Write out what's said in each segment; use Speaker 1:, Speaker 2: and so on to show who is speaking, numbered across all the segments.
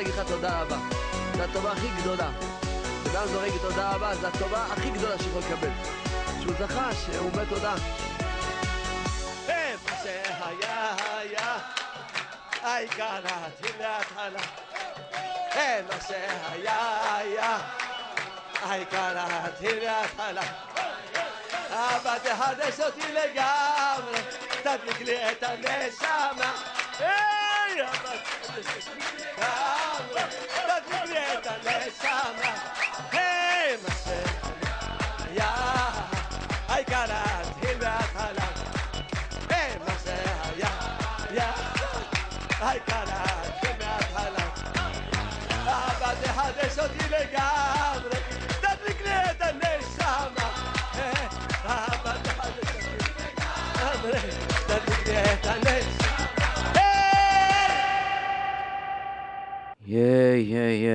Speaker 1: להגיד לך תודה רבה. זו הטובה הכי גדולה. אדם זורק תודה רבה, זו הטובה הכי גדולה שיכול לקבל. שהוא זכה, שהוא אומר תודה. מה שהיה היה, העיקר להתחיל להתחלה. מה שהיה היה, העיקר להתחיל להתחלה. אבא תחדש אותי לגמרי, תדליק לי את הנשמה. Mira, la cucureta le llama.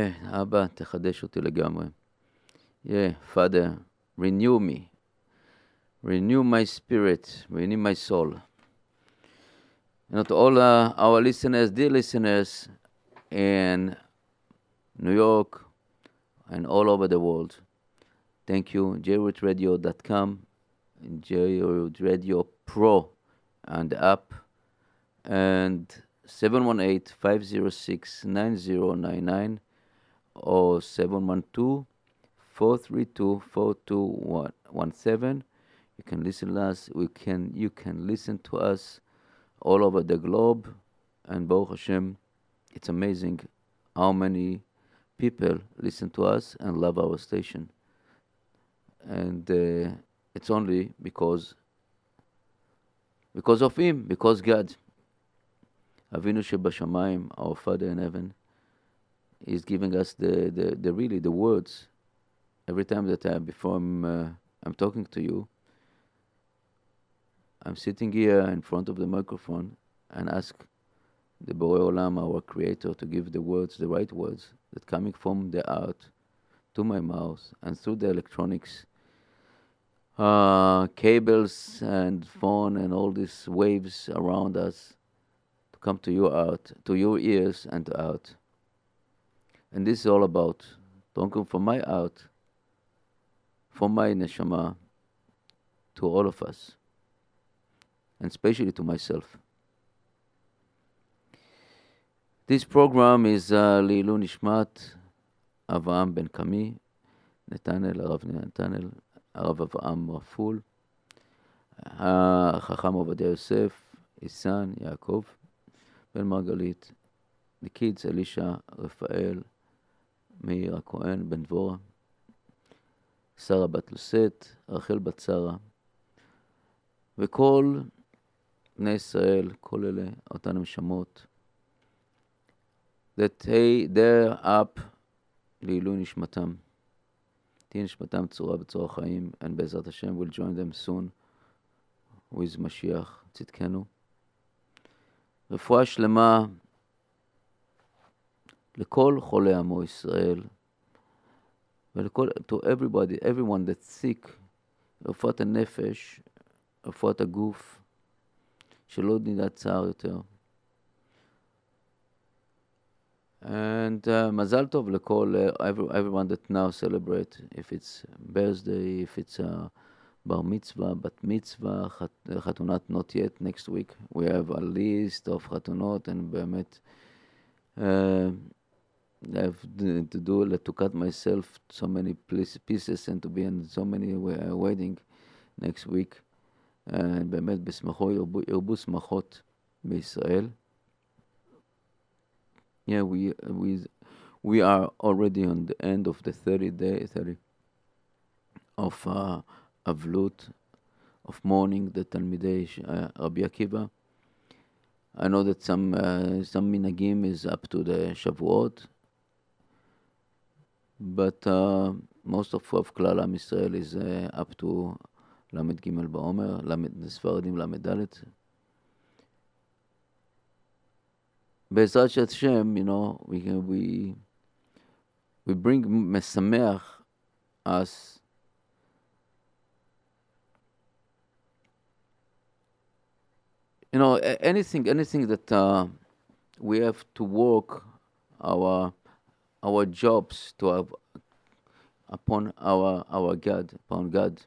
Speaker 2: yeah, yeah. אבא, תחדש אותי לגמרי. Yeah, Father, renew me. Renew my spirit. Renew my soul. You know, to all uh, our listeners, dear listeners in New York and all over the world, thank you. jrootradio.com, Jroot Radio Pro and the app, and 718-506-9099 or 712-432-4217. You can listen to us. We can you can listen to us all over the globe, and Baruch Hashem, it's amazing how many people listen to us and love our station. And uh, it's only because because of him, because God. Avinu Shebashamayim, our Father in heaven, is giving us the, the, the really the words. Every time that I, before I'm, uh, I'm talking to you, I'm sitting here in front of the microphone and ask the Borei Olam, our Creator, to give the words, the right words, that coming from the heart to my mouth and through the electronics, uh, cables and phone and all these waves around us to come to your heart, to your ears and to out. And this is all about talking from my heart, from my neshama, to all of us, and especially to myself. This program is uh, לעילוי נשמת אברהם בן קמי, נתנאל, הרב נתנאל, הרב אברהם רפול, החכם עובדיה יוסף, עיסן, יעקב, בן מרגלית, the kids, אלישע, רפאל, מאיר הכהן, בן דבורה, שרה בת לוסט, רחל בת שרה, וכל בני ישראל, כל אלה, אותן נשמות, that they, they're up לעילוי נשמתם. תהיה נשמתם צורה בצורה חיים, and בעזרת השם will join them soon with משיח צדקנו. רפואה שלמה לכל חולי עמו ישראל, ולכל, to everybody, everyone that's sick, רפואת הנפש, רפואת הגוף, שלא נדע צער יותר. And uh, mazal tov lekol uh, every, everyone that now celebrate, if it's birthday, if it's a bar mitzvah, bat mitzvah, chat, chatunat not yet next week. We have a list of chatunot and באמת, uh, I have to to do to cut myself so many pieces and to be in so many uh, wedding next week. אה, באמת בשמחו ירבו, ירבו שמחות בישראל. Yeah, we, we, we are already on the end of the 30 day, 30 of uh, Avlut, of mourning the Talmidei uh, Rabbi Akiva. I know that some uh, some minagim is up to the Shavuot, but uh, most of, of כלל עם ישראל is uh, up to ל"ג בעומר, ספרדים ל"ד. בעזרת השם, you know, we, we, we bring משמח us you know a- anything anything that uh, we have to work our our jobs to have upon our our God upon God.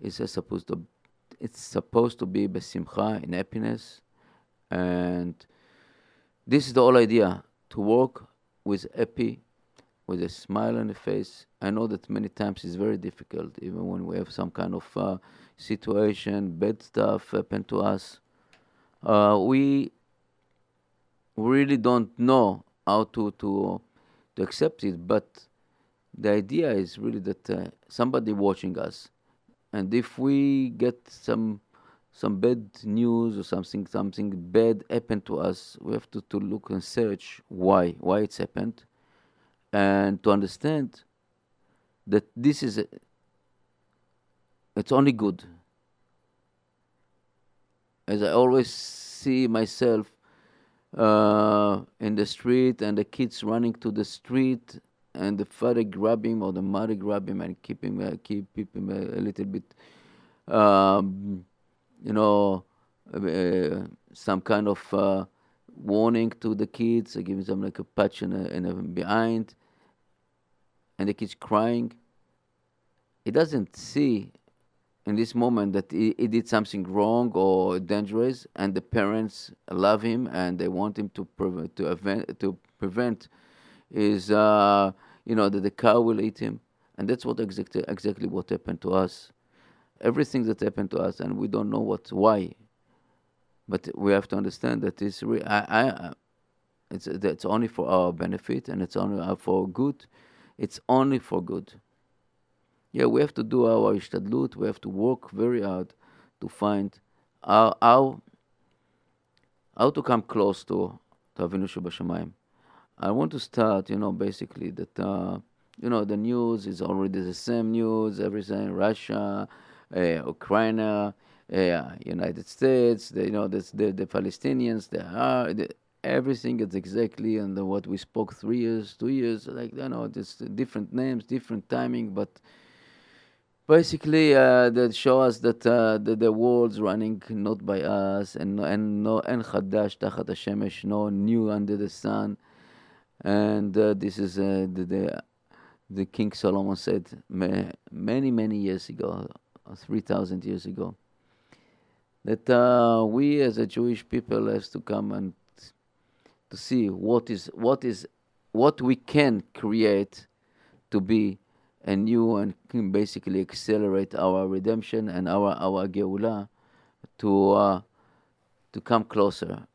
Speaker 2: Is uh, supposed to it's supposed to be besimcha in happiness. And this is the whole idea to work with happy with a smile on the face. I know that many times it's very difficult even when we have some kind of uh, situation bad stuff happen to us. Uh, we really don't know how to, to to accept it but the idea is really that uh, somebody watching us. And if we get some some bad news or something something bad happened to us we have to, to look and search why why it's happened and to understand that this is a, it's only good. As I always see myself uh, in the street and the kids running to the street and the father grab him or the mother grab him and keep him uh, keep, keep him a, a little bit um, you know uh, some kind of uh, warning to the kids uh, giving them like a patch in, a, in a behind. And the kids crying. He doesn't see in this moment that he, he did something wrong or dangerous, and the parents love him and they want him to prevent to to prevent his uh, you know that the car will eat him, and that's what exactly exactly what happened to us. Everything that happened to us, and we don't know what why. But we have to understand that it's re- I, I, it's it's only for our benefit and it's only for good. It's only for good yeah, we have to do our ishtadlut. We have to work very hard to find how how, how to come close to to Avinu Shebashamayim. I want to start, you know, basically that uh, you know the news is already the same news. Everything Russia, uh, Ukraine, uh, United States. The, you know, the the, the Palestinians. They are the, everything is exactly and what we spoke three years, two years. Like you know, just different names, different timing, but basically uh, that show us that uh, the, the world's running not by us and and no and chadash tachat hashemesh no new under the sun. And uh, this is uh, the, the the king solomon said many many years ago 3000 years ago that uh, we as a jewish people have to come and to see what is what is what we can create to be and new and can basically accelerate our redemption and our our geula to uh, to come closer.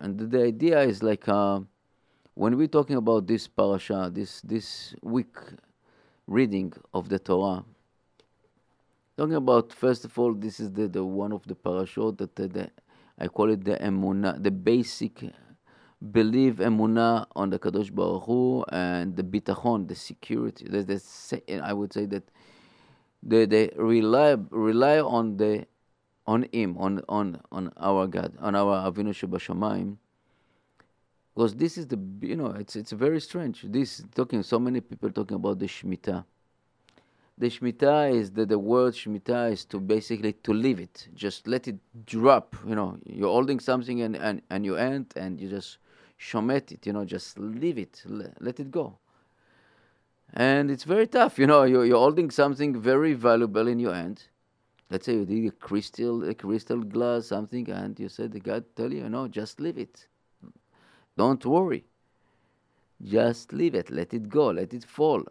Speaker 2: And the idea is like uh, when we're talking about this parasha, this this week reading of the Torah. Talking about first of all, this is the, the one of the parashot that the, the I call it the emuna, the basic believe emunah on the Kadosh Baruch Hu and the bitachon, the security. The, the, I would say that they, they rely rely on the on him, on on on our God, on our Avinu Shebashamayim. Because this is the you know it's it's very strange. This talking so many people talking about the shmita. The shmita is that the word shmita is to basically to leave it, just let it drop. You know, you're holding something and and and you end and you just shomet it, you know, just leave it, let it go. And it's very tough, you know, you're, you're holding something very valuable in your hand. Let's say you did a crystal, a crystal glass, something, and you said, the God tell you, no, just leave it. Don't worry. Just leave it, let it go, let it fall.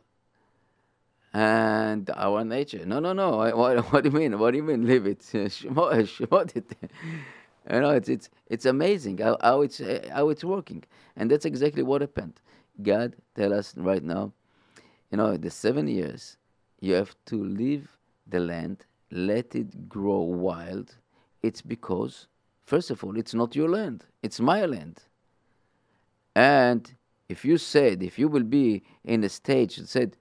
Speaker 2: and our nature. No, no, no. What, what do you mean? What do you mean? Leave it. It. You know, it's it's it's amazing how, how it's how it's working, and that's exactly what happened. God tell us right now, you know, the seven years, you have to leave the land, let it grow wild. It's because, first of all, it's not your land; it's my land. And if you said, if you will be in a stage and said,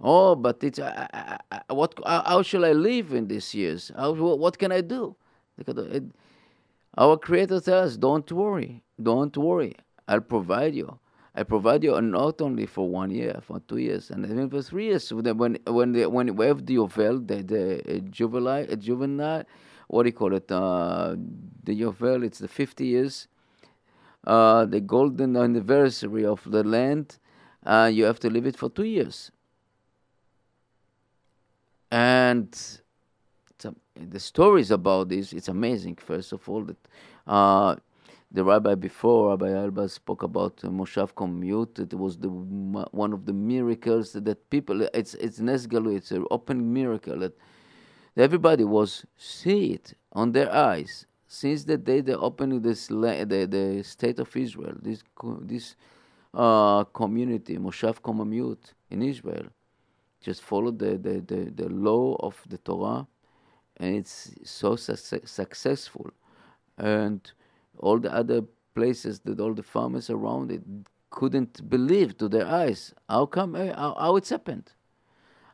Speaker 2: Oh, but it's uh, uh, what? How shall I live in these years? How, what can I do? Our Creator tells us, "Don't worry, don't worry. I'll provide you. I provide you not only for one year, for two years, and even for three years. When when the, when we have the Yovel, the the juvenile, juvenile, what do you call it? Uh, the Yovel, it's the fifty years, uh, the golden anniversary of the land. Uh, you have to live it for two years and a, the stories about this it's amazing first of all that uh, the rabbi before rabbi alba spoke about uh, moshav Komemiyut it was the one of the miracles that people it's it's nesgalu it's an open miracle that everybody was see it on their eyes. Since the day they opened this the, the state of israel this this uh, community moshav Komemiyut in israel. Just follow the, the, the, the law of the Torah, and it's so su- successful. And all the other places that all the farmers around it couldn't believe to their eyes. How come? Eh, how, how it's happened?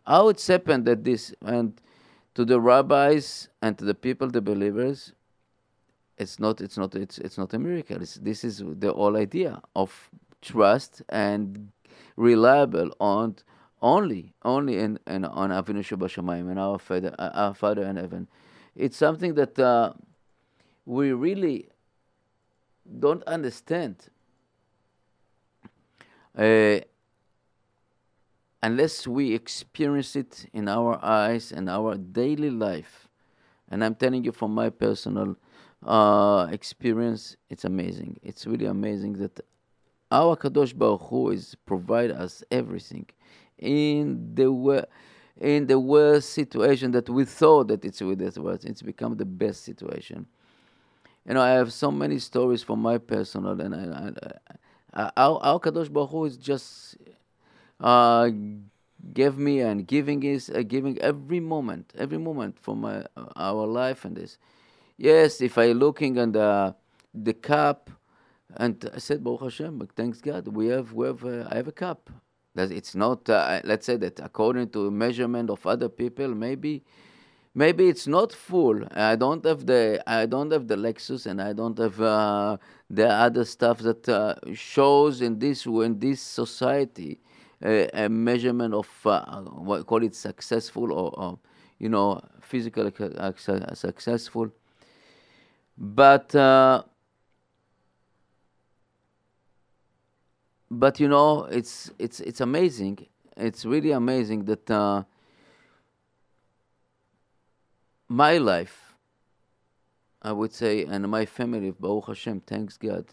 Speaker 2: How it's happened that this and to the rabbis and to the people, the believers, it's not. It's not. It's it's not a miracle. It's, this is the whole idea of trust and reliable on only, only in, in on Avinu Shebashamayim, and our Father, uh, our Father in heaven. It's something that uh, we really don't understand uh, unless we experience it in our eyes and our daily life. And I'm telling you from my personal uh, experience, it's amazing. It's really amazing that our Kadosh Baruch Hu is provide us everything in the in the worst situation that we thought that it's with us was, it's become the best situation. You know, I have so many stories from my personal, and I, I, I, our, our Kadosh Baruch Hu is just uh, give me and giving is uh, giving every moment, every moment for my uh, our life and this. Yes, if I looking at the the cup, and I said Baruch Hashem, thanks God, we have we have uh, I have a cup. That it's not, uh, let's say that according to measurement of other people, maybe, maybe it's not full. I don't have the, I don't have the Lexus, and I don't have uh, the other stuff that uh, shows in this in this society a measurement of uh, what call it successful or, or you know physical successful. But but you know, it's it's it's amazing. It's really amazing that uh, my life, I would say, and my family, Baruch Hashem, thanks God,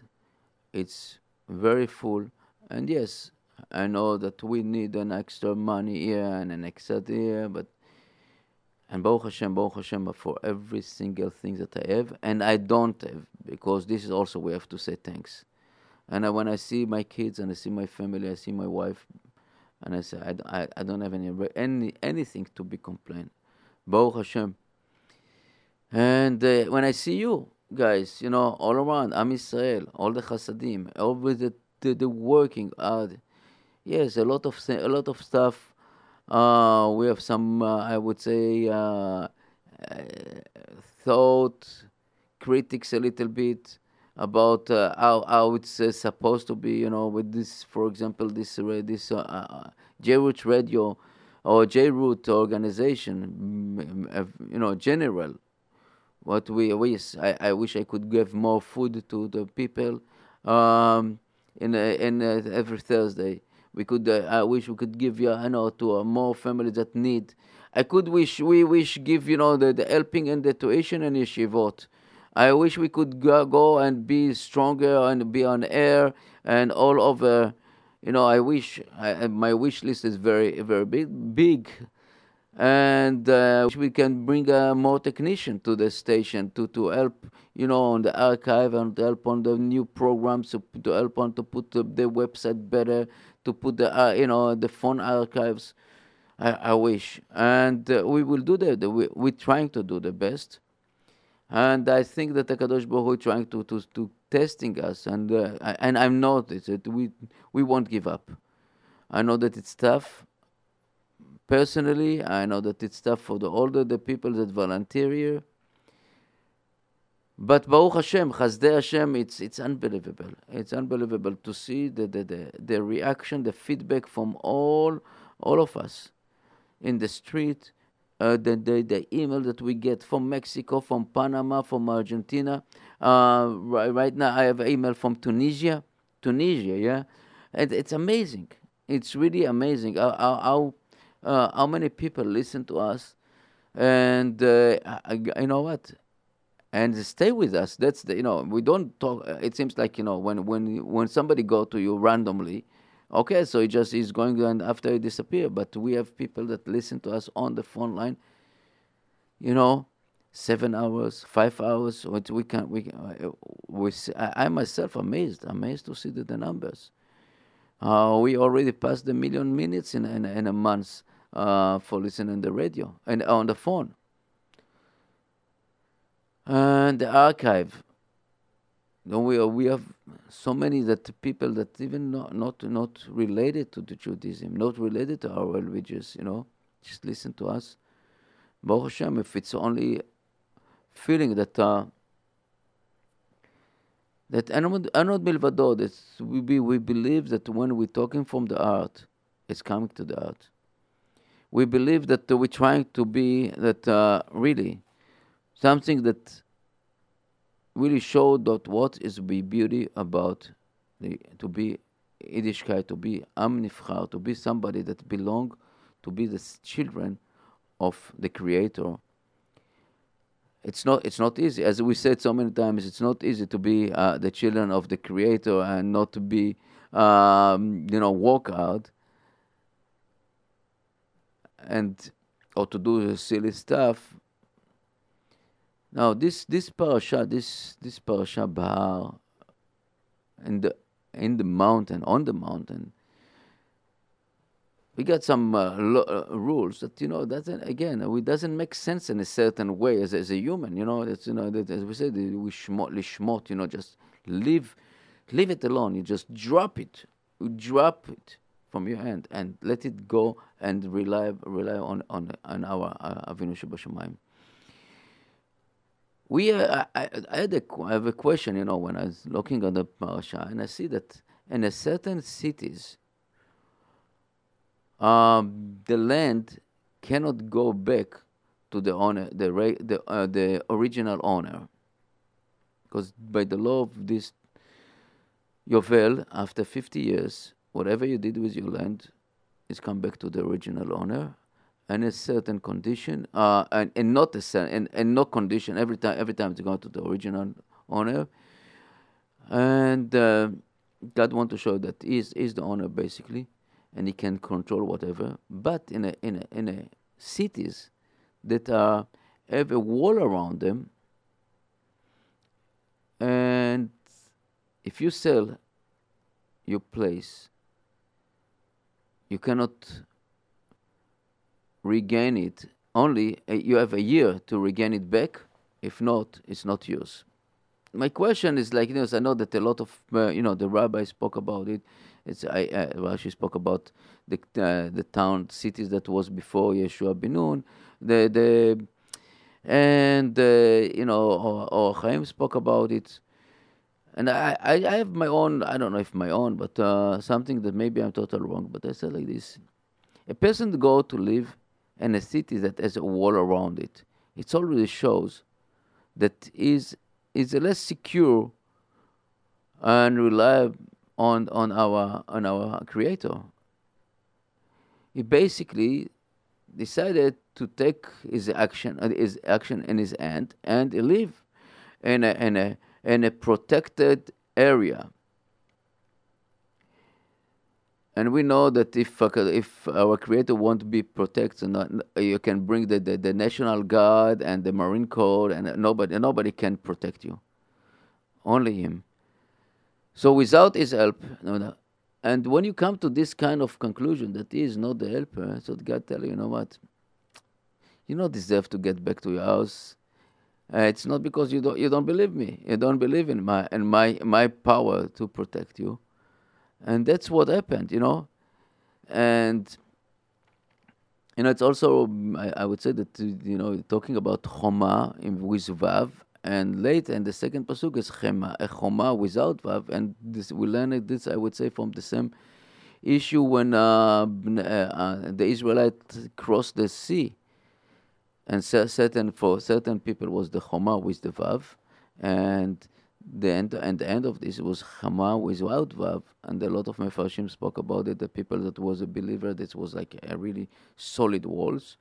Speaker 2: it's very full. And yes, I know that we need an extra money here and an extra there, but and Baruch Hashem, Baruch Hashem for every single thing that I have, and I don't have, because this is also we have to say thanks. And I, when I see my kids and I see my family, I see my wife, and I say, I, I, I don't have any, any anything to be complained. Baruch Hashem. And uh, when I see you guys, you know, all around, Am Israel, all the Chasadim, all the, the, the working out. Yes, a lot of a lot of stuff. Uh, we have some, uh, I would say, uh, uh thought critics a little bit about uh, how how it's uh, supposed to be. You know, with this, for example, this uh, this uh, uh JRoot Radio or JRoot organization. You know, general. What we wish, I, I wish I could give more food to the people. Um, in in every Thursday, we could. I wish we could give you, you know, to more families that need. I could wish we wish give you know the, the helping and the tuition and yeshivot I wish we could go, and be stronger and be on air and all over you know, I wish I, my wish list is very very big, big, and uh, we can bring uh, more technician to the station to to help, you know, on the archive and to help on the new programs to, to help on to put the, the website better, to put the uh, you know the phone archives. I, I wish, and uh, we will do that. We, we're trying to do the best, and I think that the Kadosh Baruch Hu is trying to, to to testing us, and uh, and I'm noticed that we we won't give up. I know that it's tough. Personally, I know that it's tough for the older the people that volunteer here. But Baruch Hashem, Chasdei Hashem, it's it's unbelievable. It's unbelievable to see the, the, the, the reaction, the feedback from all all of us in the street, uh, the, the, the email that we get from Mexico, from Panama, from Argentina. Uh, right, right now, I have email from Tunisia. Tunisia, yeah? And it's amazing. It's really amazing how, how, uh, how many people listen to us. And uh, I, you know what? And stay with us. That's the, you know, we don't talk. It seems like, you know, when, when, when somebody go to you randomly, Okay, so he just is going and after he disappear. But we have people that listen to us on the phone line. You know, seven hours, five hours. We can we uh, we. I myself amazed, amazed to see the, the numbers. Uh, we already passed the million minutes in in, in a month uh, for listening the radio and on the phone. And the archive no, we we have so many that people that even not not not related to the Judaism, not related to our religious, you know, just listen to us. Baruch Hashem, if it's only feeling that uh, that Anod Milvado, that we be, we believe that when we're talking from the art, it's coming to the art. We believe that we're trying to be that uh, really something that really showed that what is the beauty about the, to be Yiddishkeit, to be Am Nifchar, to be somebody that belong to be the children of the Creator. It's not. It's not easy, as we said so many times. It's not easy to be uh, the children of the Creator and not to be, um, you know, walk out and or to do silly stuff now this this parasha, this this parasha Bahar, in the in the mountain, on the mountain, we got some uh, lo- uh, rules that you know doesn't again it doesn't make sense in a certain way as, as a human. You know, it's you know that, as we said, we shmot, lishmot. You know, just leave leave it alone. You just drop it, you drop it from your hand and let it go and rely rely on on on our uh, Avinu. We, uh, I, I, had a, I have a question, you know, when I was looking at the parasha, and I see that in a certain cities, um, the land cannot go back to the owner, the the uh, the original owner, because by the law of this Yovel, after 50 years, whatever you did with your land is come back to the original owner, and a certain condition, uh, and, and not a certain, and, and no condition every time. Every time to go to the original owner, and uh, God want to show that He is, is the owner basically, and He can control whatever. But in a in a in a cities that are have a wall around them, and if you sell your place, you cannot regain it. Only uh, you have a year to regain it back. If not, it's not yours. My question is like this. I know that a lot of uh, you know the rabbi spoke about it. It's I uh, Rashi spoke about the uh, the town cities that was before Yeshua ben Nun. The the and uh, you know or, or Chaim spoke about it. And I, I, I have my own, I don't know if my own, but uh, something that maybe I'm totally wrong, but I said like this. A person go to live and a city that has a wall around it, it already shows that is is less secure and rely on on our on our creator. He basically decided to take his action uh, his action in his hand and live in a in a in a protected area. And we know that if uh, if our creator won't be protected, you can bring the, the, the, national guard and the marine corps, and nobody nobody can protect you. Only him. So without his help, no, no. And when you come to this kind of conclusion that he is not the helper, so God tell you, you know what? You don't deserve to get back to your house. Uh, it's not because you don't you don't believe me. You don't believe in my in my my power to protect you and that's what happened, you know. And you know, it's also I, I would say that you know talking about choma with vav, and later in the second pasuk is chema, a choma without vav, and this we learn this I would say from the same issue when uh, uh, uh, the Israelites crossed the sea, and certain for certain people was the choma with the vav, and the end and the end of this was Hama without Vav, and a lot of Mefarshim spoke about it. The people that was a believer, this was like a really solid walls,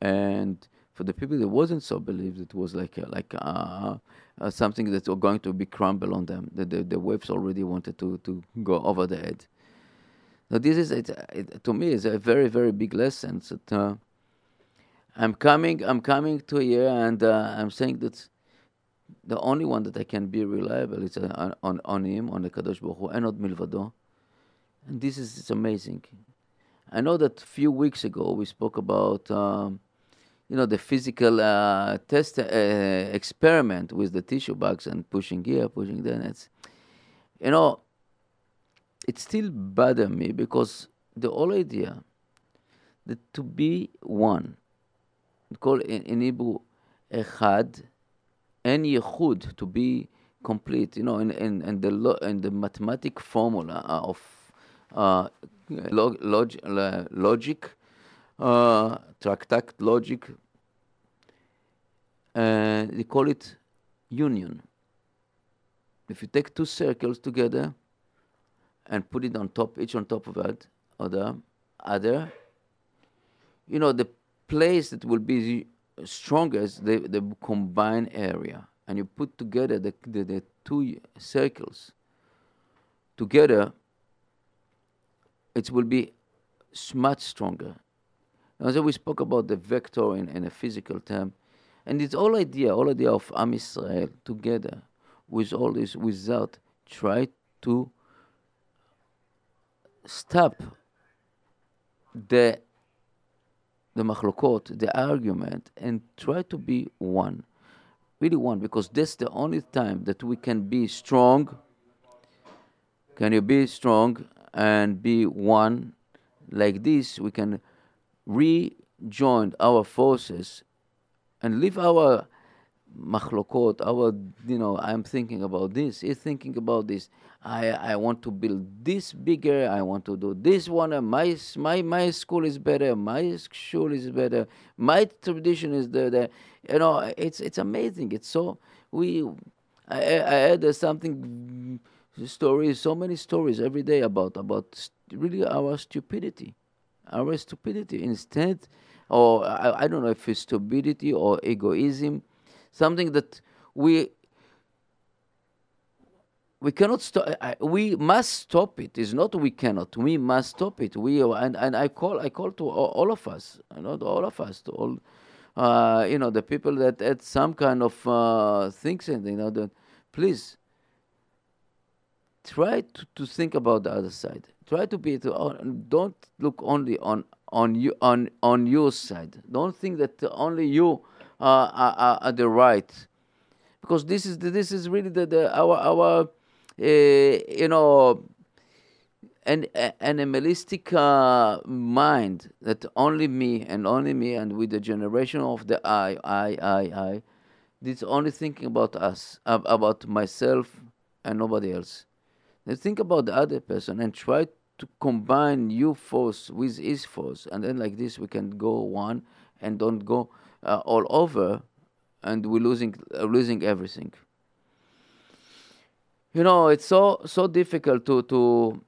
Speaker 2: and for the people that wasn't so believed, it was like a, like a, a, something that was going to be crumble on them. The, the, the waves already wanted to, to go over the head. Now this is it, it, to me is a very very big lesson. That, uh, I'm coming I'm coming to here and uh, I'm saying that the only one that I can be reliable is uh, on, on him, on the Kadosh Baruch Hu, and not milvado. And this is it's amazing. I know that a few weeks ago we spoke about, um, you know, the physical uh, test uh, experiment with the tissue bags and pushing here, pushing there. And It's, you know, it still bothers me because the whole idea that to be one, called in, in Hebrew, echad, and yichud to be complete. You know, in in, in the lo- in the mathematic formula of uh, log- log- logic, uh, logic. Uh, they call it union. If you take two circles together and put it on top, each on top of that other, other, you know, the place that will be strongest the, the combined area and you put together the, the, the two circles together it will be much stronger. As we spoke about the vector in, in a physical term and it's all idea all idea of Am Israel together with all this without try to stop the the machlokot, the argument, and try to be one. Really one, because that's the only time that we can be strong. Can you be strong and be one? Like this, we can rejoin our forces and leave our machlokot, our, oh, you know, I'm thinking about this, he's thinking about this. I, I want to build this bigger, I want to do this one, my, my, my school is better, my school is better, my tradition is there, You know, it's, it's amazing. It's so, we, I, I heard something, stories, so many stories every day about, about really our stupidity, our stupidity. Instead, or I, I don't know if it's stupidity or egoism, something that we we cannot stop. We must stop it. It's not we cannot. We must stop it. We and, and I call I call to all, of us. not all of us, to all, uh, you know, the people that had some kind of uh, things and you know that, please try to, to think about the other side. Try to be to don't look only on on you on on your side. Don't think that only you are, are, the right, because this is this is really the, the our our uh, you know an animalistic uh, mind that only me and only me and with the generation of the I I I I, it's only thinking about us about myself and nobody else. Then think about the other person and try to combine your force with his force, and then like this we can go one and don't go uh, all over, and we're losing uh, losing everything. You know, it's so so difficult to to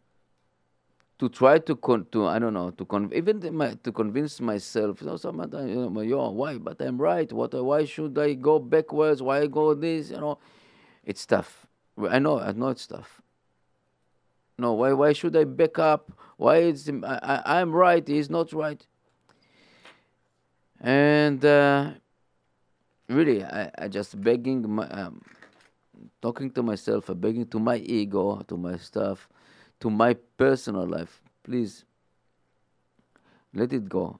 Speaker 2: to try to con- to I don't know to con- even to, my, to convince myself. You know, sometimes you know, yo, why? But I'm right. What? Why should I go backwards? Why go this? You know, it's tough. I know. I know it's tough. No, why why should I back up? Why is I, I, am right? He's not right. And uh, really, I, I just begging my, um, talking to myself, begging to my ego, to my stuff, to my personal life. Please, let it go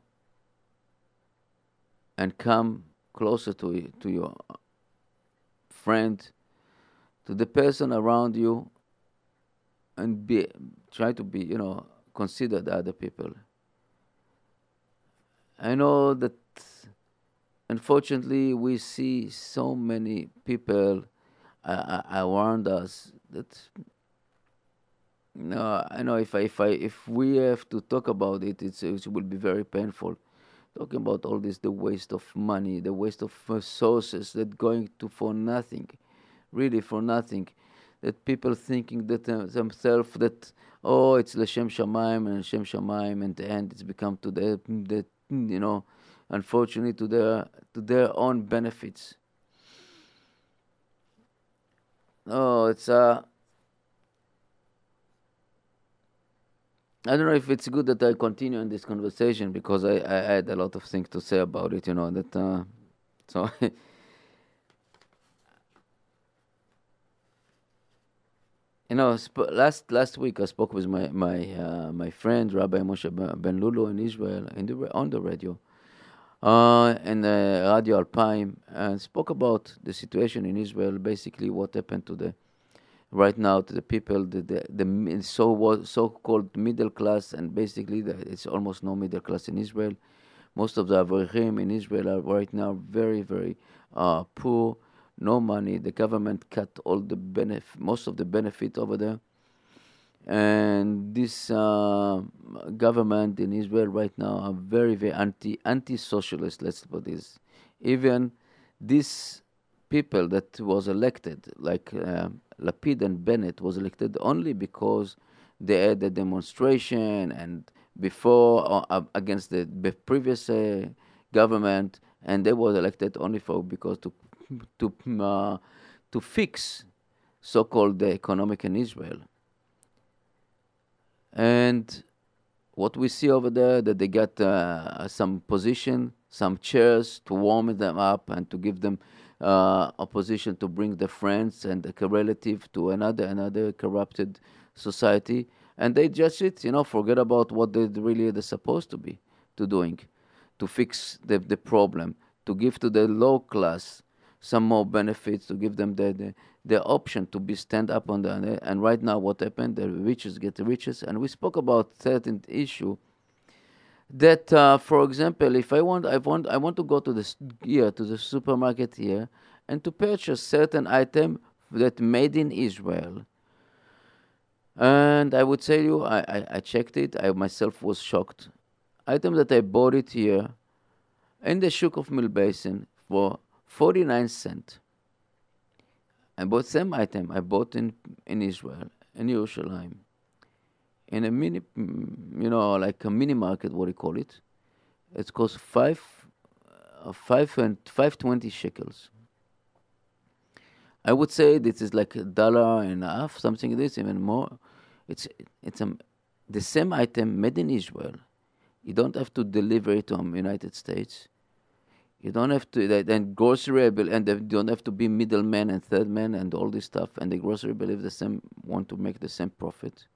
Speaker 2: and come closer to to your friend, to the person around you, and be try to be you know consider the other people. I know that unfortunately we see so many people uh, around us that no, I know if I, if I if we have to talk about it, it's, it will be very painful. Talking about all this, the waste of money, the waste of resources that going to for nothing, really for nothing. That people thinking that uh, themselves that oh it's Lashem Shamaim and Shem Shamaim and the end it's become to the, the you know unfortunately to their to their own benefits. Oh, it's uh I don't know if it's good that I continue in this conversation because I, I had a lot of things to say about it, you know, that uh, so you know, sp- last last week I spoke with my my uh, my friend Rabbi Moshe Ben Lulu in Israel in the on the radio, uh, in the Radio Alpine, and spoke about the situation in Israel, basically what happened to the right now to the people, the the, the so so called middle class, and basically the, it's almost no middle class in Israel. Most of the Avrechim in Israel are right now very very uh, poor, no money. The government cut all the benefit, most of the benefit over there. And this uh, government in Israel right now are very, very anti anti socialist. Let's put this. Even this people that was elected, like uh, Lapid and Bennett, was elected only because they had a demonstration and before uh, against the, the previous uh, government, and they was elected only for because to to uh, to fix so-called the economic in Israel. And what we see over there that they got uh, some position, some chairs to warm them up and to give them uh, position to bring the friends and the relative to another another corrupted society, and they just it, you know, forget about what they really they're supposed to be to doing, to fix the the problem, to give to the low class some more benefits, to give them the, the the option to be stand up on the and right now what happened the riches get the riches and we spoke about certain issue that, uh, for example, if I want, I want, I want to go to the here to the supermarket here and to purchase certain item that made in Israel. And I would tell you, I, I, I checked it. I myself was shocked. Item that I bought it here in the Shuk of Mill Basin for 49 cents. I bought same item I bought in, in Israel, in Yerushalayim in a mini, mm, you know, like a mini market, what do you call it? It costs five, uh, five and five twenty shekels. I would say this is like a dollar and a half, something like this, even more. It's it's a, the same item made in Israel. You don't have to deliver it to the United States. You don't have to then grocery and they don't have to be middlemen and third men and all this stuff. And the grocery believe the same want to make the same profit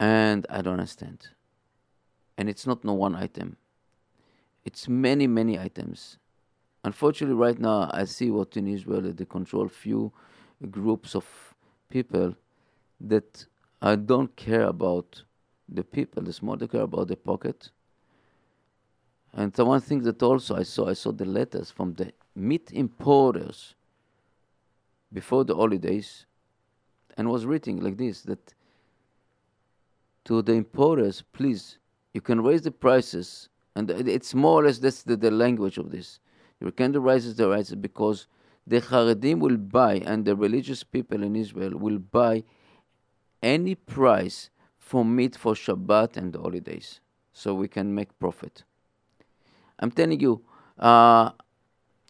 Speaker 2: and I don't understand. And it's not no one item. It's many, many items. Unfortunately, right now, I see what in Israel they control few groups of people that I don't care about the people. The more they care about the pocket. And the one thing that also I saw, I saw the letters from the meat importers before the holidays, and was reading like this that to the importers, please, you can raise the prices, and it's more or less that's the, the language of this. You can raise the prices because the Haredim will buy, and the religious people in Israel will buy any price for meat for Shabbat and holidays, so we can make profit. I'm telling you, uh,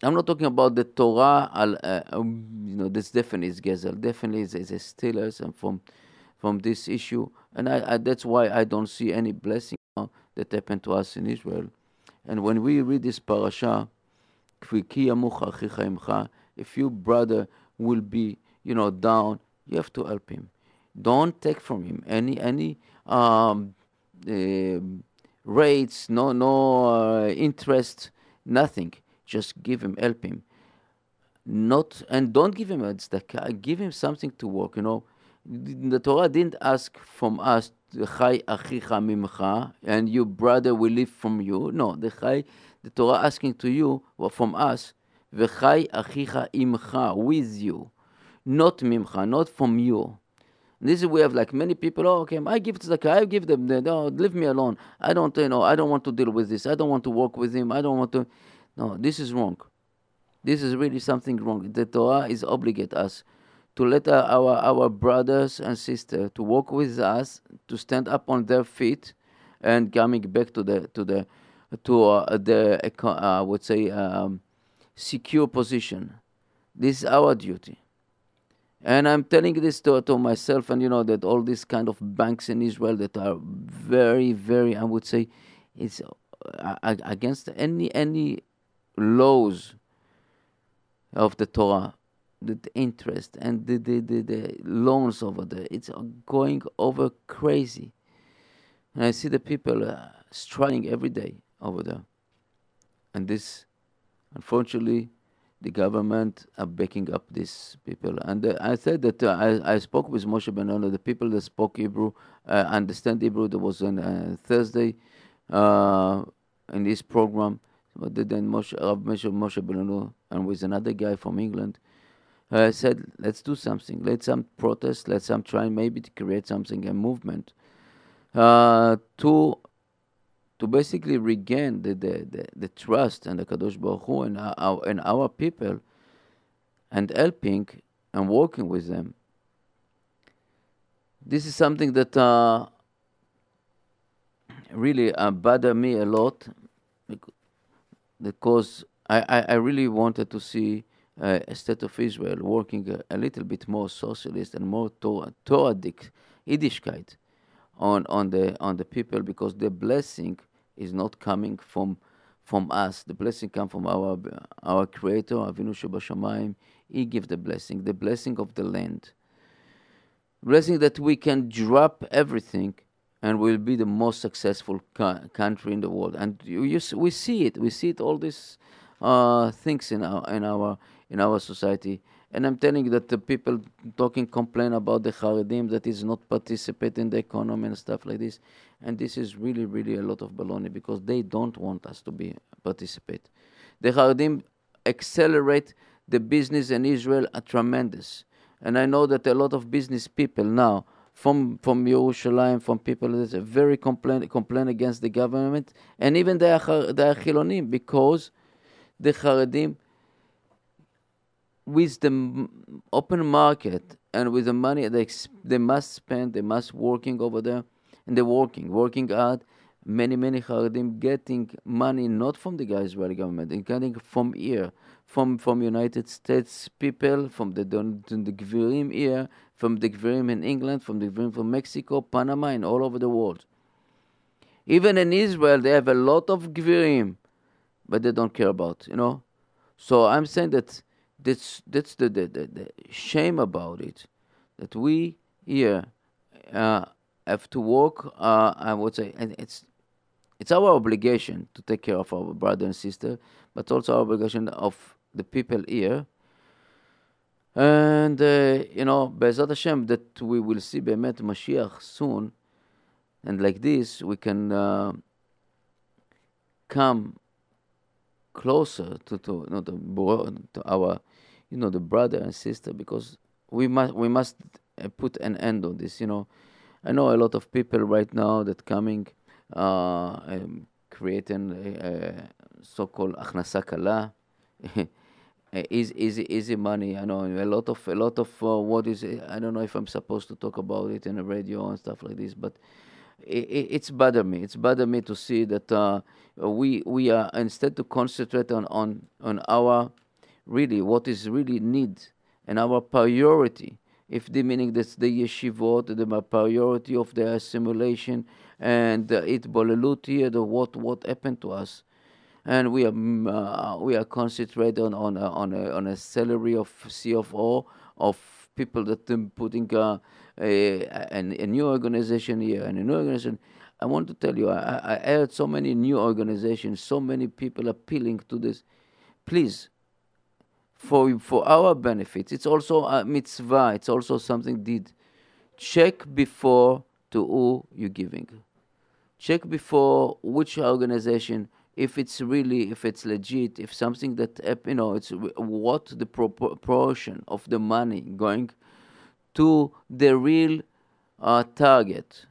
Speaker 2: I'm not talking about the Torah. Uh, um, you know, this definitely is Gezel. Definitely is, a stealers and from from this issue, and I, I, that's why I don't see any blessing that happened to us in Israel. And when we read this parasha, if your brother will be, you know, down, you have to help him. Don't take from him any any um, uh, rates, no no uh, interest, nothing. Just give him, help him. Not and don't give him a tzedakah. Give him something to work. You know, the Torah didn't ask from us, Chai achicha mimcha, and your brother will live from you. No, the Chai, the Torah asking to you, well, from us, V'chai achicha imcha, with you, not mimcha, not from you. This is we have like many people. Oh, okay, I give tzedakah. I give them. The, no, leave me alone. I don't, you know, I don't want to deal with this. I don't want to work with him. I don't want to. No, this is wrong. This is really something wrong. The Torah is obligate us to let our, our brothers and sisters to walk with us, to stand up on their feet, and coming back to the to the to uh, the uh, I would say um, secure position. This is our duty. And I'm telling this to, to myself, and you know that all these kind of banks in Israel that are very, very, I would say, it's uh, against any any laws of the Torah the, the interest and the, the, the, the, loans over there. It's going over crazy. And I see the people uh, struggling every day over there. And this, unfortunately, the government are backing up these people. And uh, I said that uh, I, I spoke with Moshe Ben the people that spoke Hebrew, uh, understand Hebrew. There was on uh, Thursday uh, in this program. But then Moshe, Rav Moshe, Moshe and with another guy from England, uh, said, let's do something. Let's some protest. Let's some try maybe to create something, a movement, to to basically regain the, the, the, the, trust and the Kadosh Baruch Hu and our, and our people, and helping and working with them. This is something that uh, really uh, bothered me a lot because I, I, I really wanted to see uh, state of Israel working a, a, little bit more socialist and more Toradic Yiddishkeit on, on, the, on the people because the blessing is not coming from from us. The blessing comes from our our Creator, Avinu Shebashamayim. He gives the blessing, the blessing of the land. Blessing that we can drop everything and we'll be the most successful ca- country in the world. And you, you, we see it. We see it all these uh, things in our in our in our society. And I'm telling you that the people talking complain about the Haredim that is not participating in the economy and stuff like this. And this is really, really a lot of baloney because they don't want us to be participate. The Haredim accelerate the business in Israel are tremendous. And I know that a lot of business people now from from Yerushalayim, from people that are very complain complain against the government, and even they are they are Chilonim because the Haredim with the open market and with the money they they must spend, they must working over there, and they're working, working hard. Many many Haredim getting money not from the Israeli government, they're getting from here, from from United States people, from the the Gvirim here, from the Gvirim in England, from the Gvirim from Mexico, Panama, and all over the world. Even in Israel, they have a lot of Gvirim, but they don't care about, you know. So I'm saying that that's that's the, the, the, the shame about it that we here uh, have to work. Uh, I would say, and it's it's our obligation to take care of our brother and sister, but also our obligation of the people here. And uh, you know, Be'ezat Hashem, that we will see Be'emet Mashiach soon, and like this we can uh, come closer to to, you know, to our you know the brother and sister because we must we must uh, put an end on this you know i know a lot of people right now that coming uh, um, creating a, so-called achnasa kala easy, easy, easy money. I know a lot of a lot of uh, what is. I don't know if I'm supposed to talk about it in the radio and stuff like this, but it, it's bother me. It's bother me to see that uh, we we are instead to concentrate on on on our really what is really need and our priority. If the meaning that's the yeshivot, the priority of the assimilation and the itbolelut here, the what what happened to us, and we are mm, uh, we are concentrated on on a, on a, on a salary of CFO of people that are putting uh, a, a, a new organization here and a new organization. I want to tell you, I, I heard so many new organizations, so many people appealing to this. Please, for for our benefit, it's also a mitzvah. It's also something did. Check before to who you're giving. Check before which organization if it's really if it's legit if something that you know it's what the proportion of the money going to the real uh, target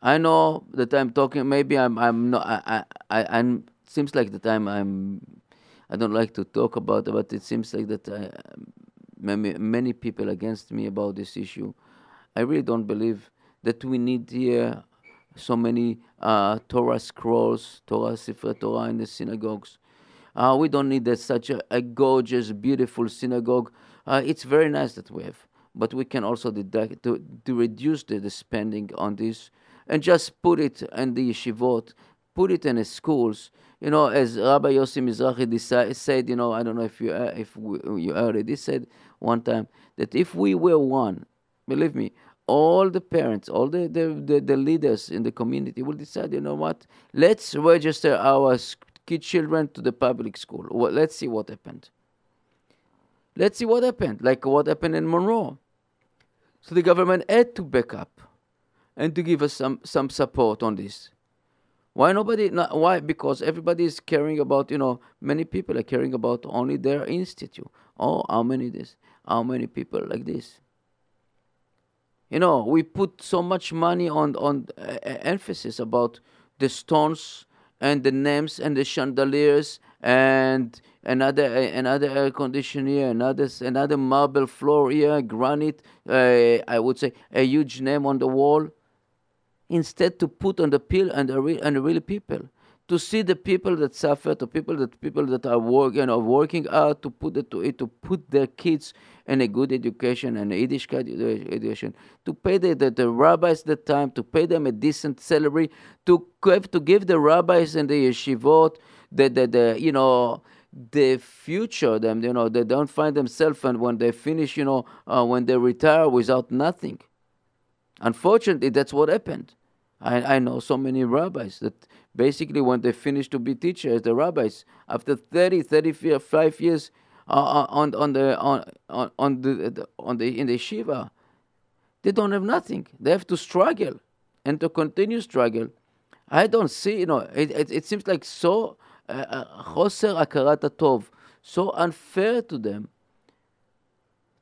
Speaker 2: i know that i'm talking maybe i'm i'm not i i i'm seems like that i'm i'm i don't like to talk about but it seems like that I, many, many people against me about this issue i really don't believe that we need here so many uh, Torah scrolls, Torah Sifra Torah in the synagogues. Uh, we don't need such a, a, gorgeous, beautiful synagogue. Uh, it's very nice that we have, but we can also deduct, to, to reduce the, the spending on this and just put it in the yeshivot, put it in schools. You know, as Rabbi Yossi Mizrahi said, you know, I don't know if you uh, if we, you heard it. He said one time that if we were one, believe me, all the parents, all the, the, the, the, leaders in the community will decide, you know what, let's register our kid children to the public school. Well, let's see what happened. Let's see what happened, like what happened in Monroe. So the government had to back up and to give us some, some support on this. Why nobody? Not, why? Because everybody is caring about. You know, many people are caring about only their institute. Oh, how many this? How many people like this? You know, we put so much money on on uh, emphasis about the stones and the names and the chandeliers and another uh, another air conditioner, another another marble floor here, granite. Uh, I would say a huge name on the wall. Instead, to put on the pill and the real and the real people. To see the people that suffer, to people that people that are working are working hard to put it to it, to put their kids in a good education and Yiddish education, to pay the, the, the rabbis the time, to pay them a decent salary, to have to give the rabbis and the yeshivot the, the, the you know the future them you know they don't find themselves and when they finish you know uh, when they retire without nothing. Unfortunately that's what happened I, I know so many rabbis that basically when they finish to be teachers, the rabbis, after 30, 35 years uh, uh, on, the on, the on the in the shiva, they don't have nothing. They have to struggle and to continue struggle. I don't see, you know, it, it, it seems like so choser uh, akarat tov, so unfair to them,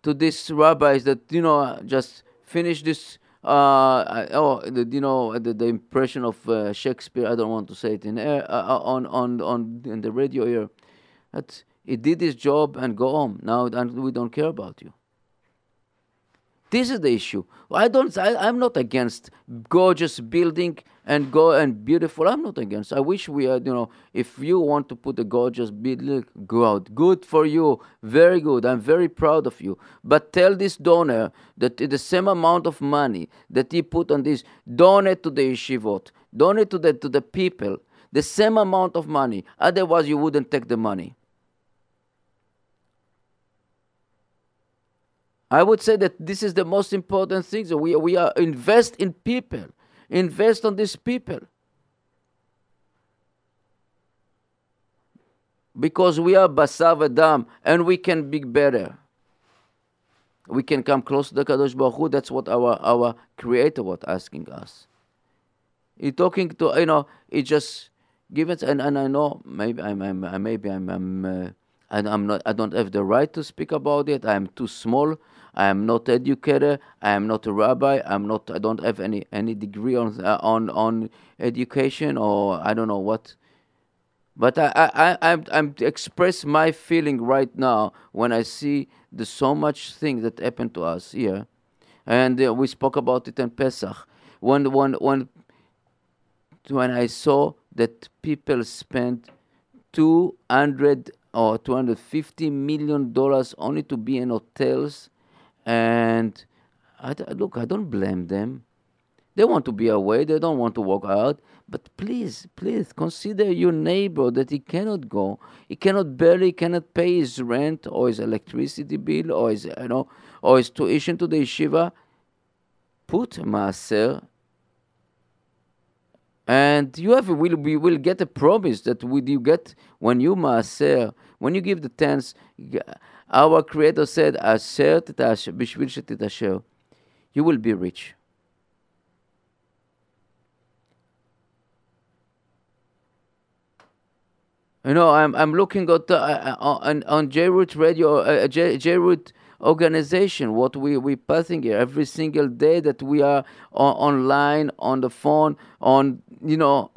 Speaker 2: to these rabbis that you know just finish this uh, oh, the, you know the, the impression of uh, Shakespeare. I don't want to say it in air uh, uh on on on in the radio here. That he did his job and go home. Now and we don't care about you. This is the issue. I don't. I, am not against gorgeous building and go and beautiful. I'm not against. I wish we had. You know, if you want to put a gorgeous building, go out. Good for you. Very good. I'm very proud of you. But tell this donor that the same amount of money that he put on this, donate to the yeshivot, donate to the to the people, the same amount of money. Otherwise, you wouldn't take the money. I would say that this is the most important thing. So we, we are invest in people, invest on these people. Because we are Basar V'Dam and we can be better. We can come close to the Kadosh Baruch Hu. That's what our, our Creator was asking us. He talking to, you know, he just give it, and, and I know maybe I'm, I'm maybe I'm, I'm uh, I'm not, I don't have the right to speak about it. I'm too small I am not educated. I am not a rabbi. I'm not. I don't have any any degree on uh, on on education or I don't know what. But I I I'm I'm express my feeling right now when I see the so much thing that happened to us here, and uh, we spoke about it in Pesach. when when when when I saw that people spent 200 or 250 million dollars only to be in hotels and I, look i don't blame them. They want to be away they don't want to walk out. But please please consider your neighbor that he cannot go. He cannot barely cannot pay his rent or his electricity bill or his you know or his tuition to the yeshiva. Put a maaser and you have will we will get a promise that would you get when you maaser when you give the tense, our Creator said, you will be rich. You know, I'm I'm looking at uh, uh, on on J Root Radio, uh, uh J Root organization, what we, we passing here every single day that we are on, online, on the phone, on, you know,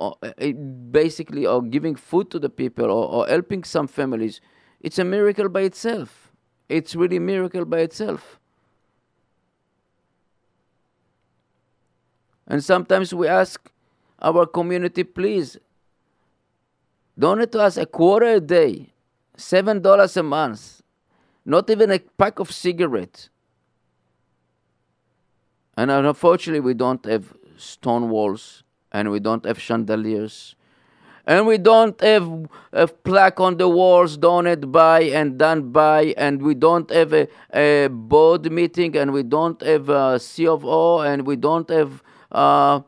Speaker 2: basically, or giving food to the people or, or helping some families. It's a miracle by itself. It's really a miracle by itself. And sometimes we ask our community, please, donate to us a quarter a day, seven dollars a month not even a pack of cigarettes. And unfortunately, we don't have stone walls, and we don't have chandeliers, and we don't have a plaque on the walls donated by and done by, and we don't have a, a board meeting, and we don't have a of O, and we don't have, uh,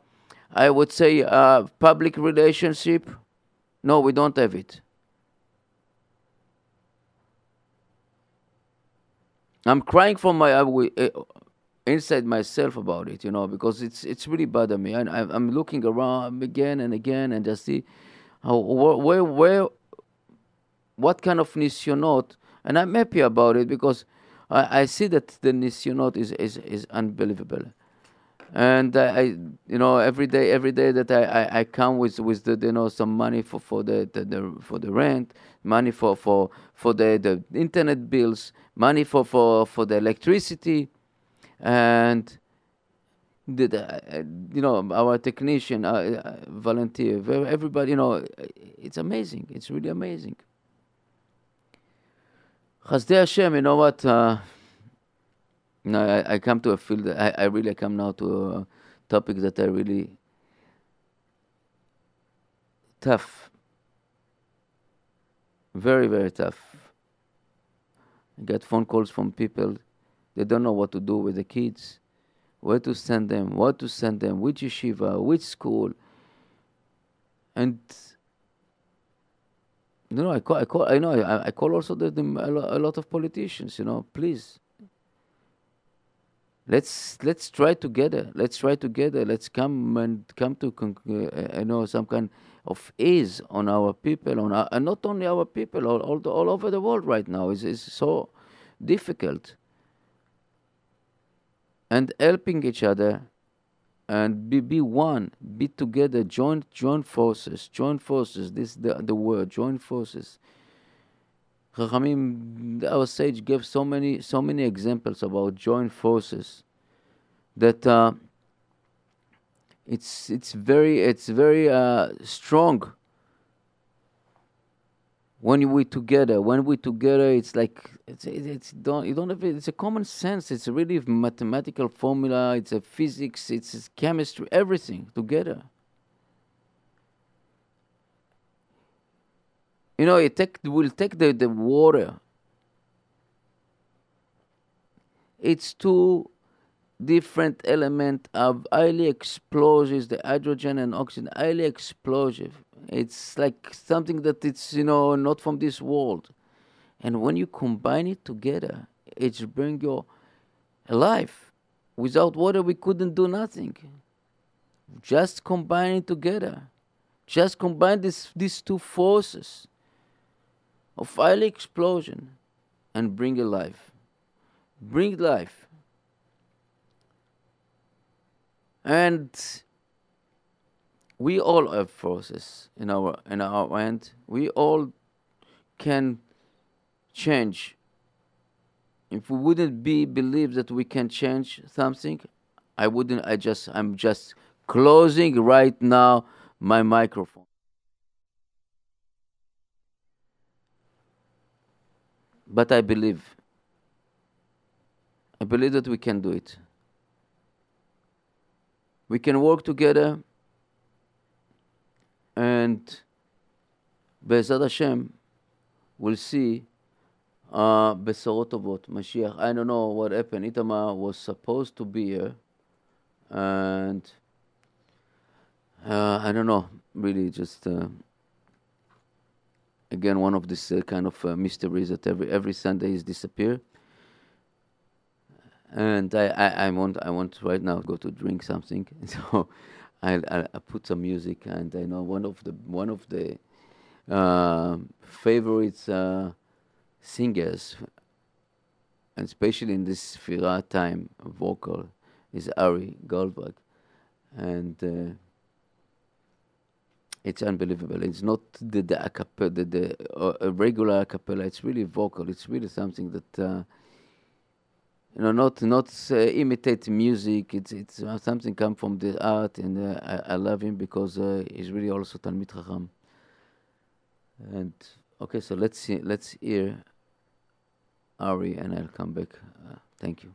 Speaker 2: I would say, uh, public relationship. No, we don't have it. I'm crying for my uh, inside myself about it, you know, because it's it's really bothered me. And I, am looking around again and again and just see how where where what kind of nisyonot, and I'm happy about it because I, I see that the nisyonot is, is is unbelievable. And I, you know, every day, every day that I, I, I come with with the, you know, some money for, for the, the, the for the rent, money for for for the, the internet bills, money for, for, for the electricity, and the, the, you know our technician, uh, uh, volunteer, everybody. You know, it's amazing. It's really amazing. Chasdei Hashem, you know what? Uh, I, I come to a field. I, I really come now to a topic that I really tough, very very tough. I get phone calls from people. They don't know what to do with the kids, where to send them, what to send them, which yeshiva, which school. And you know, I call, I call, I know, I, I call also the, the, a lot of politicians. You know, please, let's let's try together. Let's try together. Let's come and come to, uh, you know, some kind of ease on our people, on our, and not only our people, all, all, the, all over the world right now is, is so difficult. And helping each other and be, be one, be together, join join forces, join forces. This the the word, join forces. Chachamim, our sage gave so many so many examples about joint forces that uh, it's it's very it's very uh, strong. When we together when we together it's like it's it's don't you don't have it's a common sense. It's a really mathematical formula. It's a physics. It's, it's chemistry. Everything together. You know it take will take the, the water. It's too different element of highly explosive, the hydrogen and oxygen, highly explosive. It's like something that it's, you know, not from this world. And when you combine it together, it's bring you alive. Without water, we couldn't do nothing. Just combine it together. Just combine this, these two forces of highly explosion and bring a life. Bring life. And we all have forces in our in our end. We all can change. If we wouldn't be believe that we can change something, I wouldn't. I just I'm just closing right now my microphone. But I believe. I believe that we can do it we can work together and Be'ezat Hashem will see uh, Mashiach. I don't know what happened. Itama was supposed to be here and uh, I don't know, really just uh, again one of these uh, kind of uh, mysteries that every every Sunday is disappear. And I, I, I want I want right now go to drink something, so I I, put some music, and I know one of the one of the uh, favorite uh, singers, and especially in this Sfira time, vocal, is Ari Goldwag, and uh, it's unbelievable. It's not the the, acapella, the, the uh, regular a cappella. It's really vocal. It's really something that uh, you know, not not uh, imitate music. It's it's uh, something come from the art, and uh, I, I love him because uh, he's really also Talmid Chacham. And okay, so let's see, let's hear Ari, and I'll come back. Uh, thank you.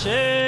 Speaker 3: share.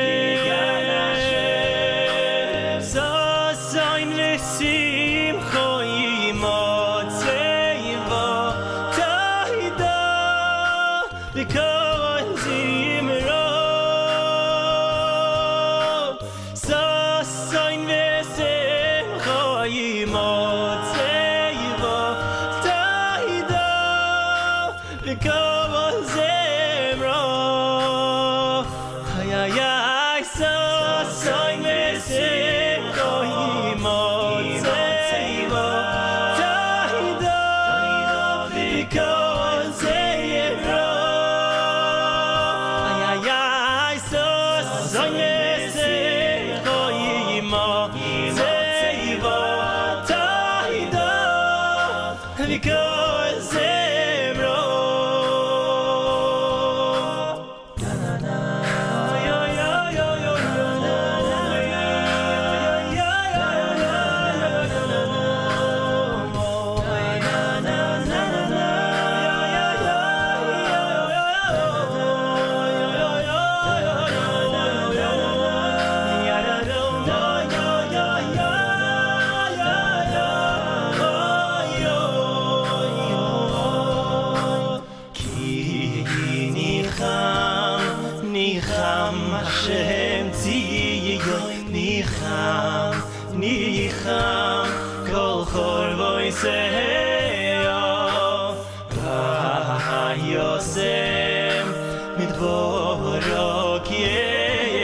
Speaker 3: ויוסם מדבורו כי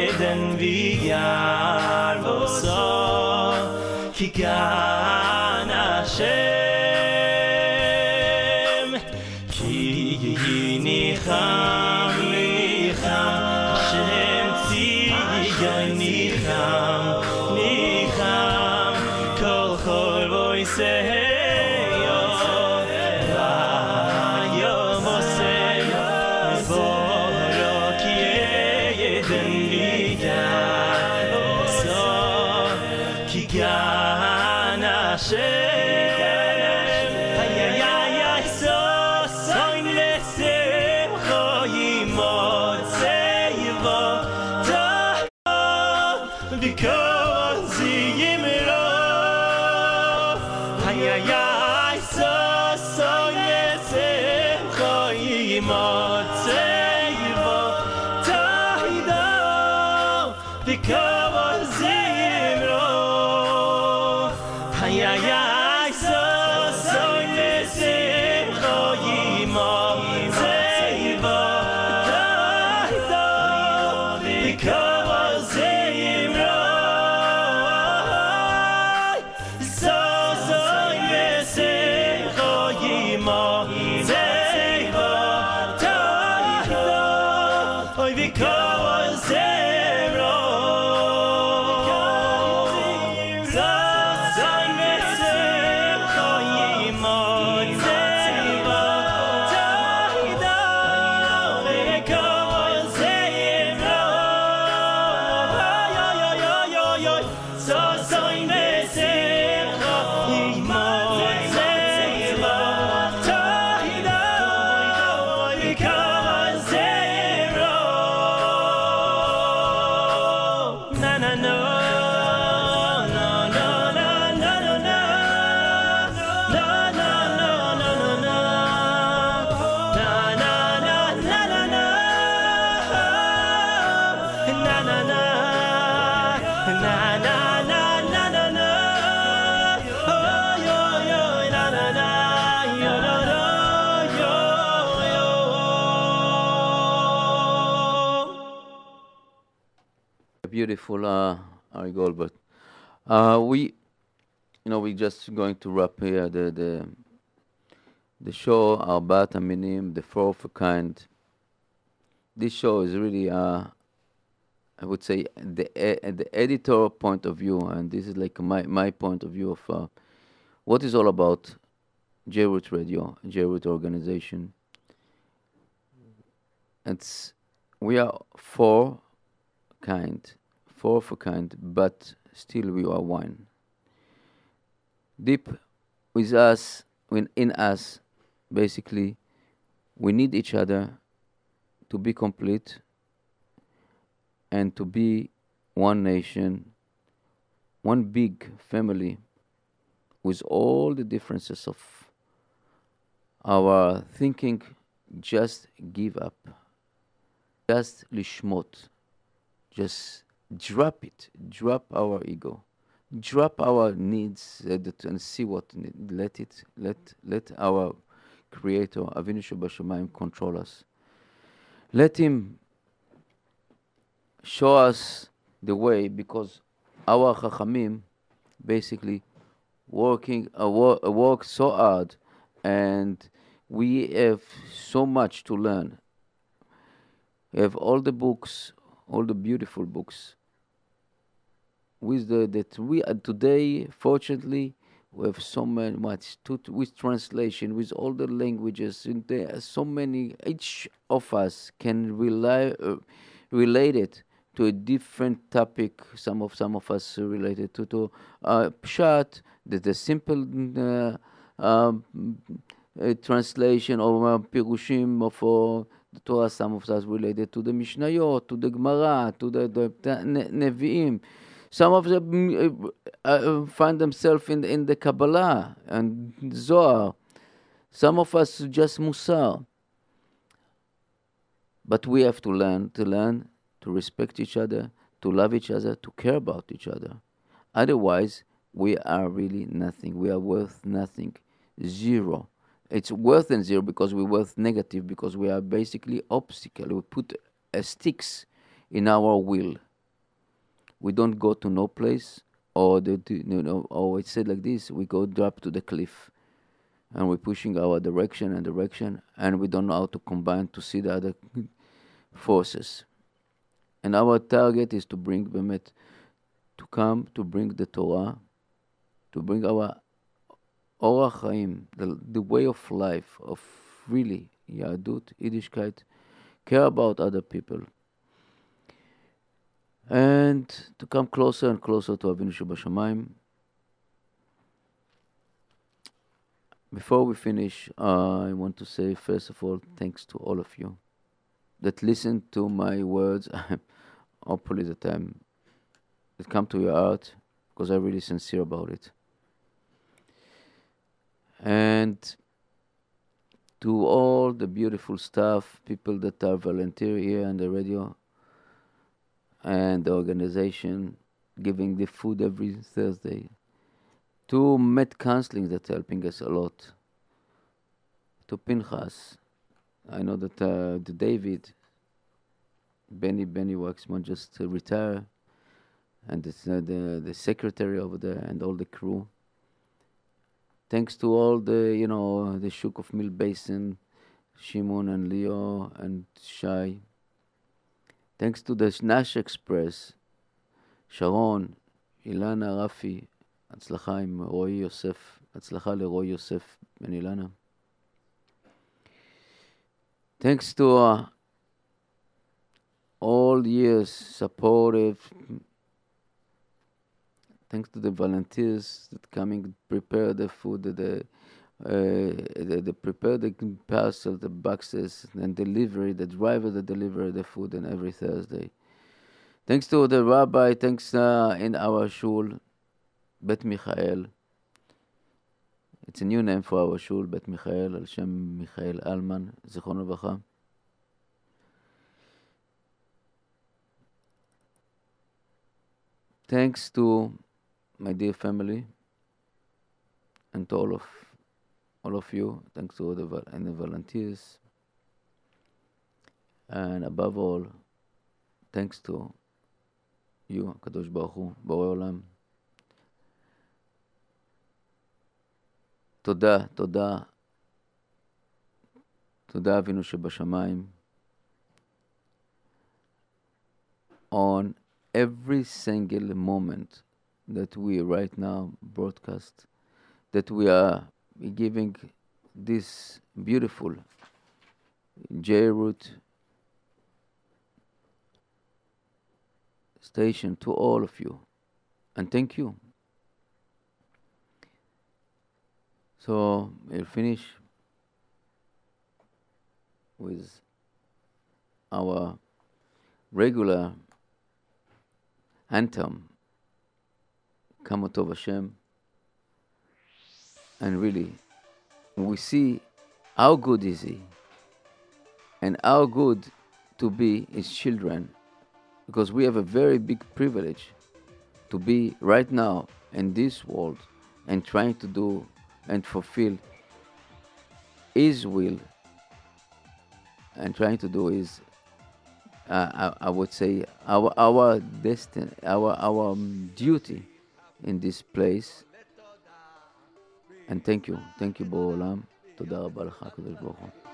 Speaker 3: עדן ויער בוסו, כי
Speaker 2: Beautiful, uh, Ari Goldwag. Uh, we, you know, we're just going to wrap here the the the show Arbat Aminim, the four of a kind. This show is really, uh, I would say, the e- the editor point of view, and this is like my my point of view of uh, what is all about J-Root Radio, J-Root organization. It's we are four kind, four of a kind, but still we are one. Deep with us, in us, basically, we need each other to be complete and to be one nation, one big family with all the differences of our thinking. Just give up. Just lishmot just drop it. Drop our ego. Drop our needs uh, and see what ne- let it let let our creator avinu Shebashamayim control us. Let him show us the way because our chachamim basically working uh, uh, work so hard and we have so much to learn. We have all the books, all the beautiful books. With the that we uh, today, fortunately, we have so many much to, with translation, with all the languages. And there are so many. Each of us can rely uh, relate it to a different topic. Some of some of us related to to uh, pshat, the, the simple. Uh, um, uh, translation or pirushim of uh, the Torah, some of us related to the Mishnayot, to the Gemara, to the, the, the Ne- Nevi'im. Some of them uh, uh, find themselves in, in the Kabbalah and Zohar. Some of us just Musar. But we have to learn, to learn to respect each other, to love each other, to care about each other. Otherwise, we are really nothing. We are worth nothing. Zero. It's worth than zero because we're worth negative because we are basically obstacle. We put uh, sticks in our will. We don't go to no place, or the, you know, or it's said like this: we go drop to the cliff, and we're pushing our direction and direction, and we don't know how to combine to see the other forces. And our target is to bring Bemet, to come to bring the Torah, to bring our Orach Chaim, the, the way of life, of really Yahadut, Yiddishkeit, care about other people, and to come closer and closer to Avinu Shebashamayim. Before we finish, uh, I want to say, first of all, thanks to all of you that listen to my words. Hopefully, the time it come to your heart because I'm really sincere about it. And to all the beautiful staff, people that are volunteer here on the radio, and the organization giving the food every Thursday. To Met Council that's helping us a lot. To Pinchas, I know that uh, the David, Benny Benny Waxman just uh, retired, and it's, uh, the the secretary over there and all the crew. Thanks to all the you know the Shuk of Mill Basin, Shimon and Leo and Shai. Thanks to the Nash Express, שרון, אילנה רפי, הצלחה עם רועי יוסף, הצלחה לרועי יוסף בן אילנה. Thanks to uh, all years supportive. Thanks to the volunteers that coming prepare the food, the uh, the, the prepare the parcel, the boxes, and delivery, the driver that deliver the food, and every Thursday. Thanks to the rabbi, thanks uh, in our shul, Bet Michael. It's a new name for our shul, Bet Michael, על שם מיכאל אלמן, זיכרונו לברכה. Thanks to my dear family and to all of all of you. Thanks to all the vol- and the volunteers. And above all, thanks to you, הקדוש ברוך הוא, בורא עולם. תודה, תודה. תודה אבינו שבשמיים. On every single moment that we right now broadcast, that we are giving this beautiful J-Root station to all of you. And thank you. So we'll finish with our regular anthem, Kama Tov Hashem. And really, we see how good is He and how good to be His children because we have a very big privilege to be right now in this world and trying to do and fulfill His will and trying to do His, uh, I, I would say, our our destiny, our our um, duty in this place. And thank you, thank you, בורא עולם. תודה רבה לך, הקדוש ברוך הוא.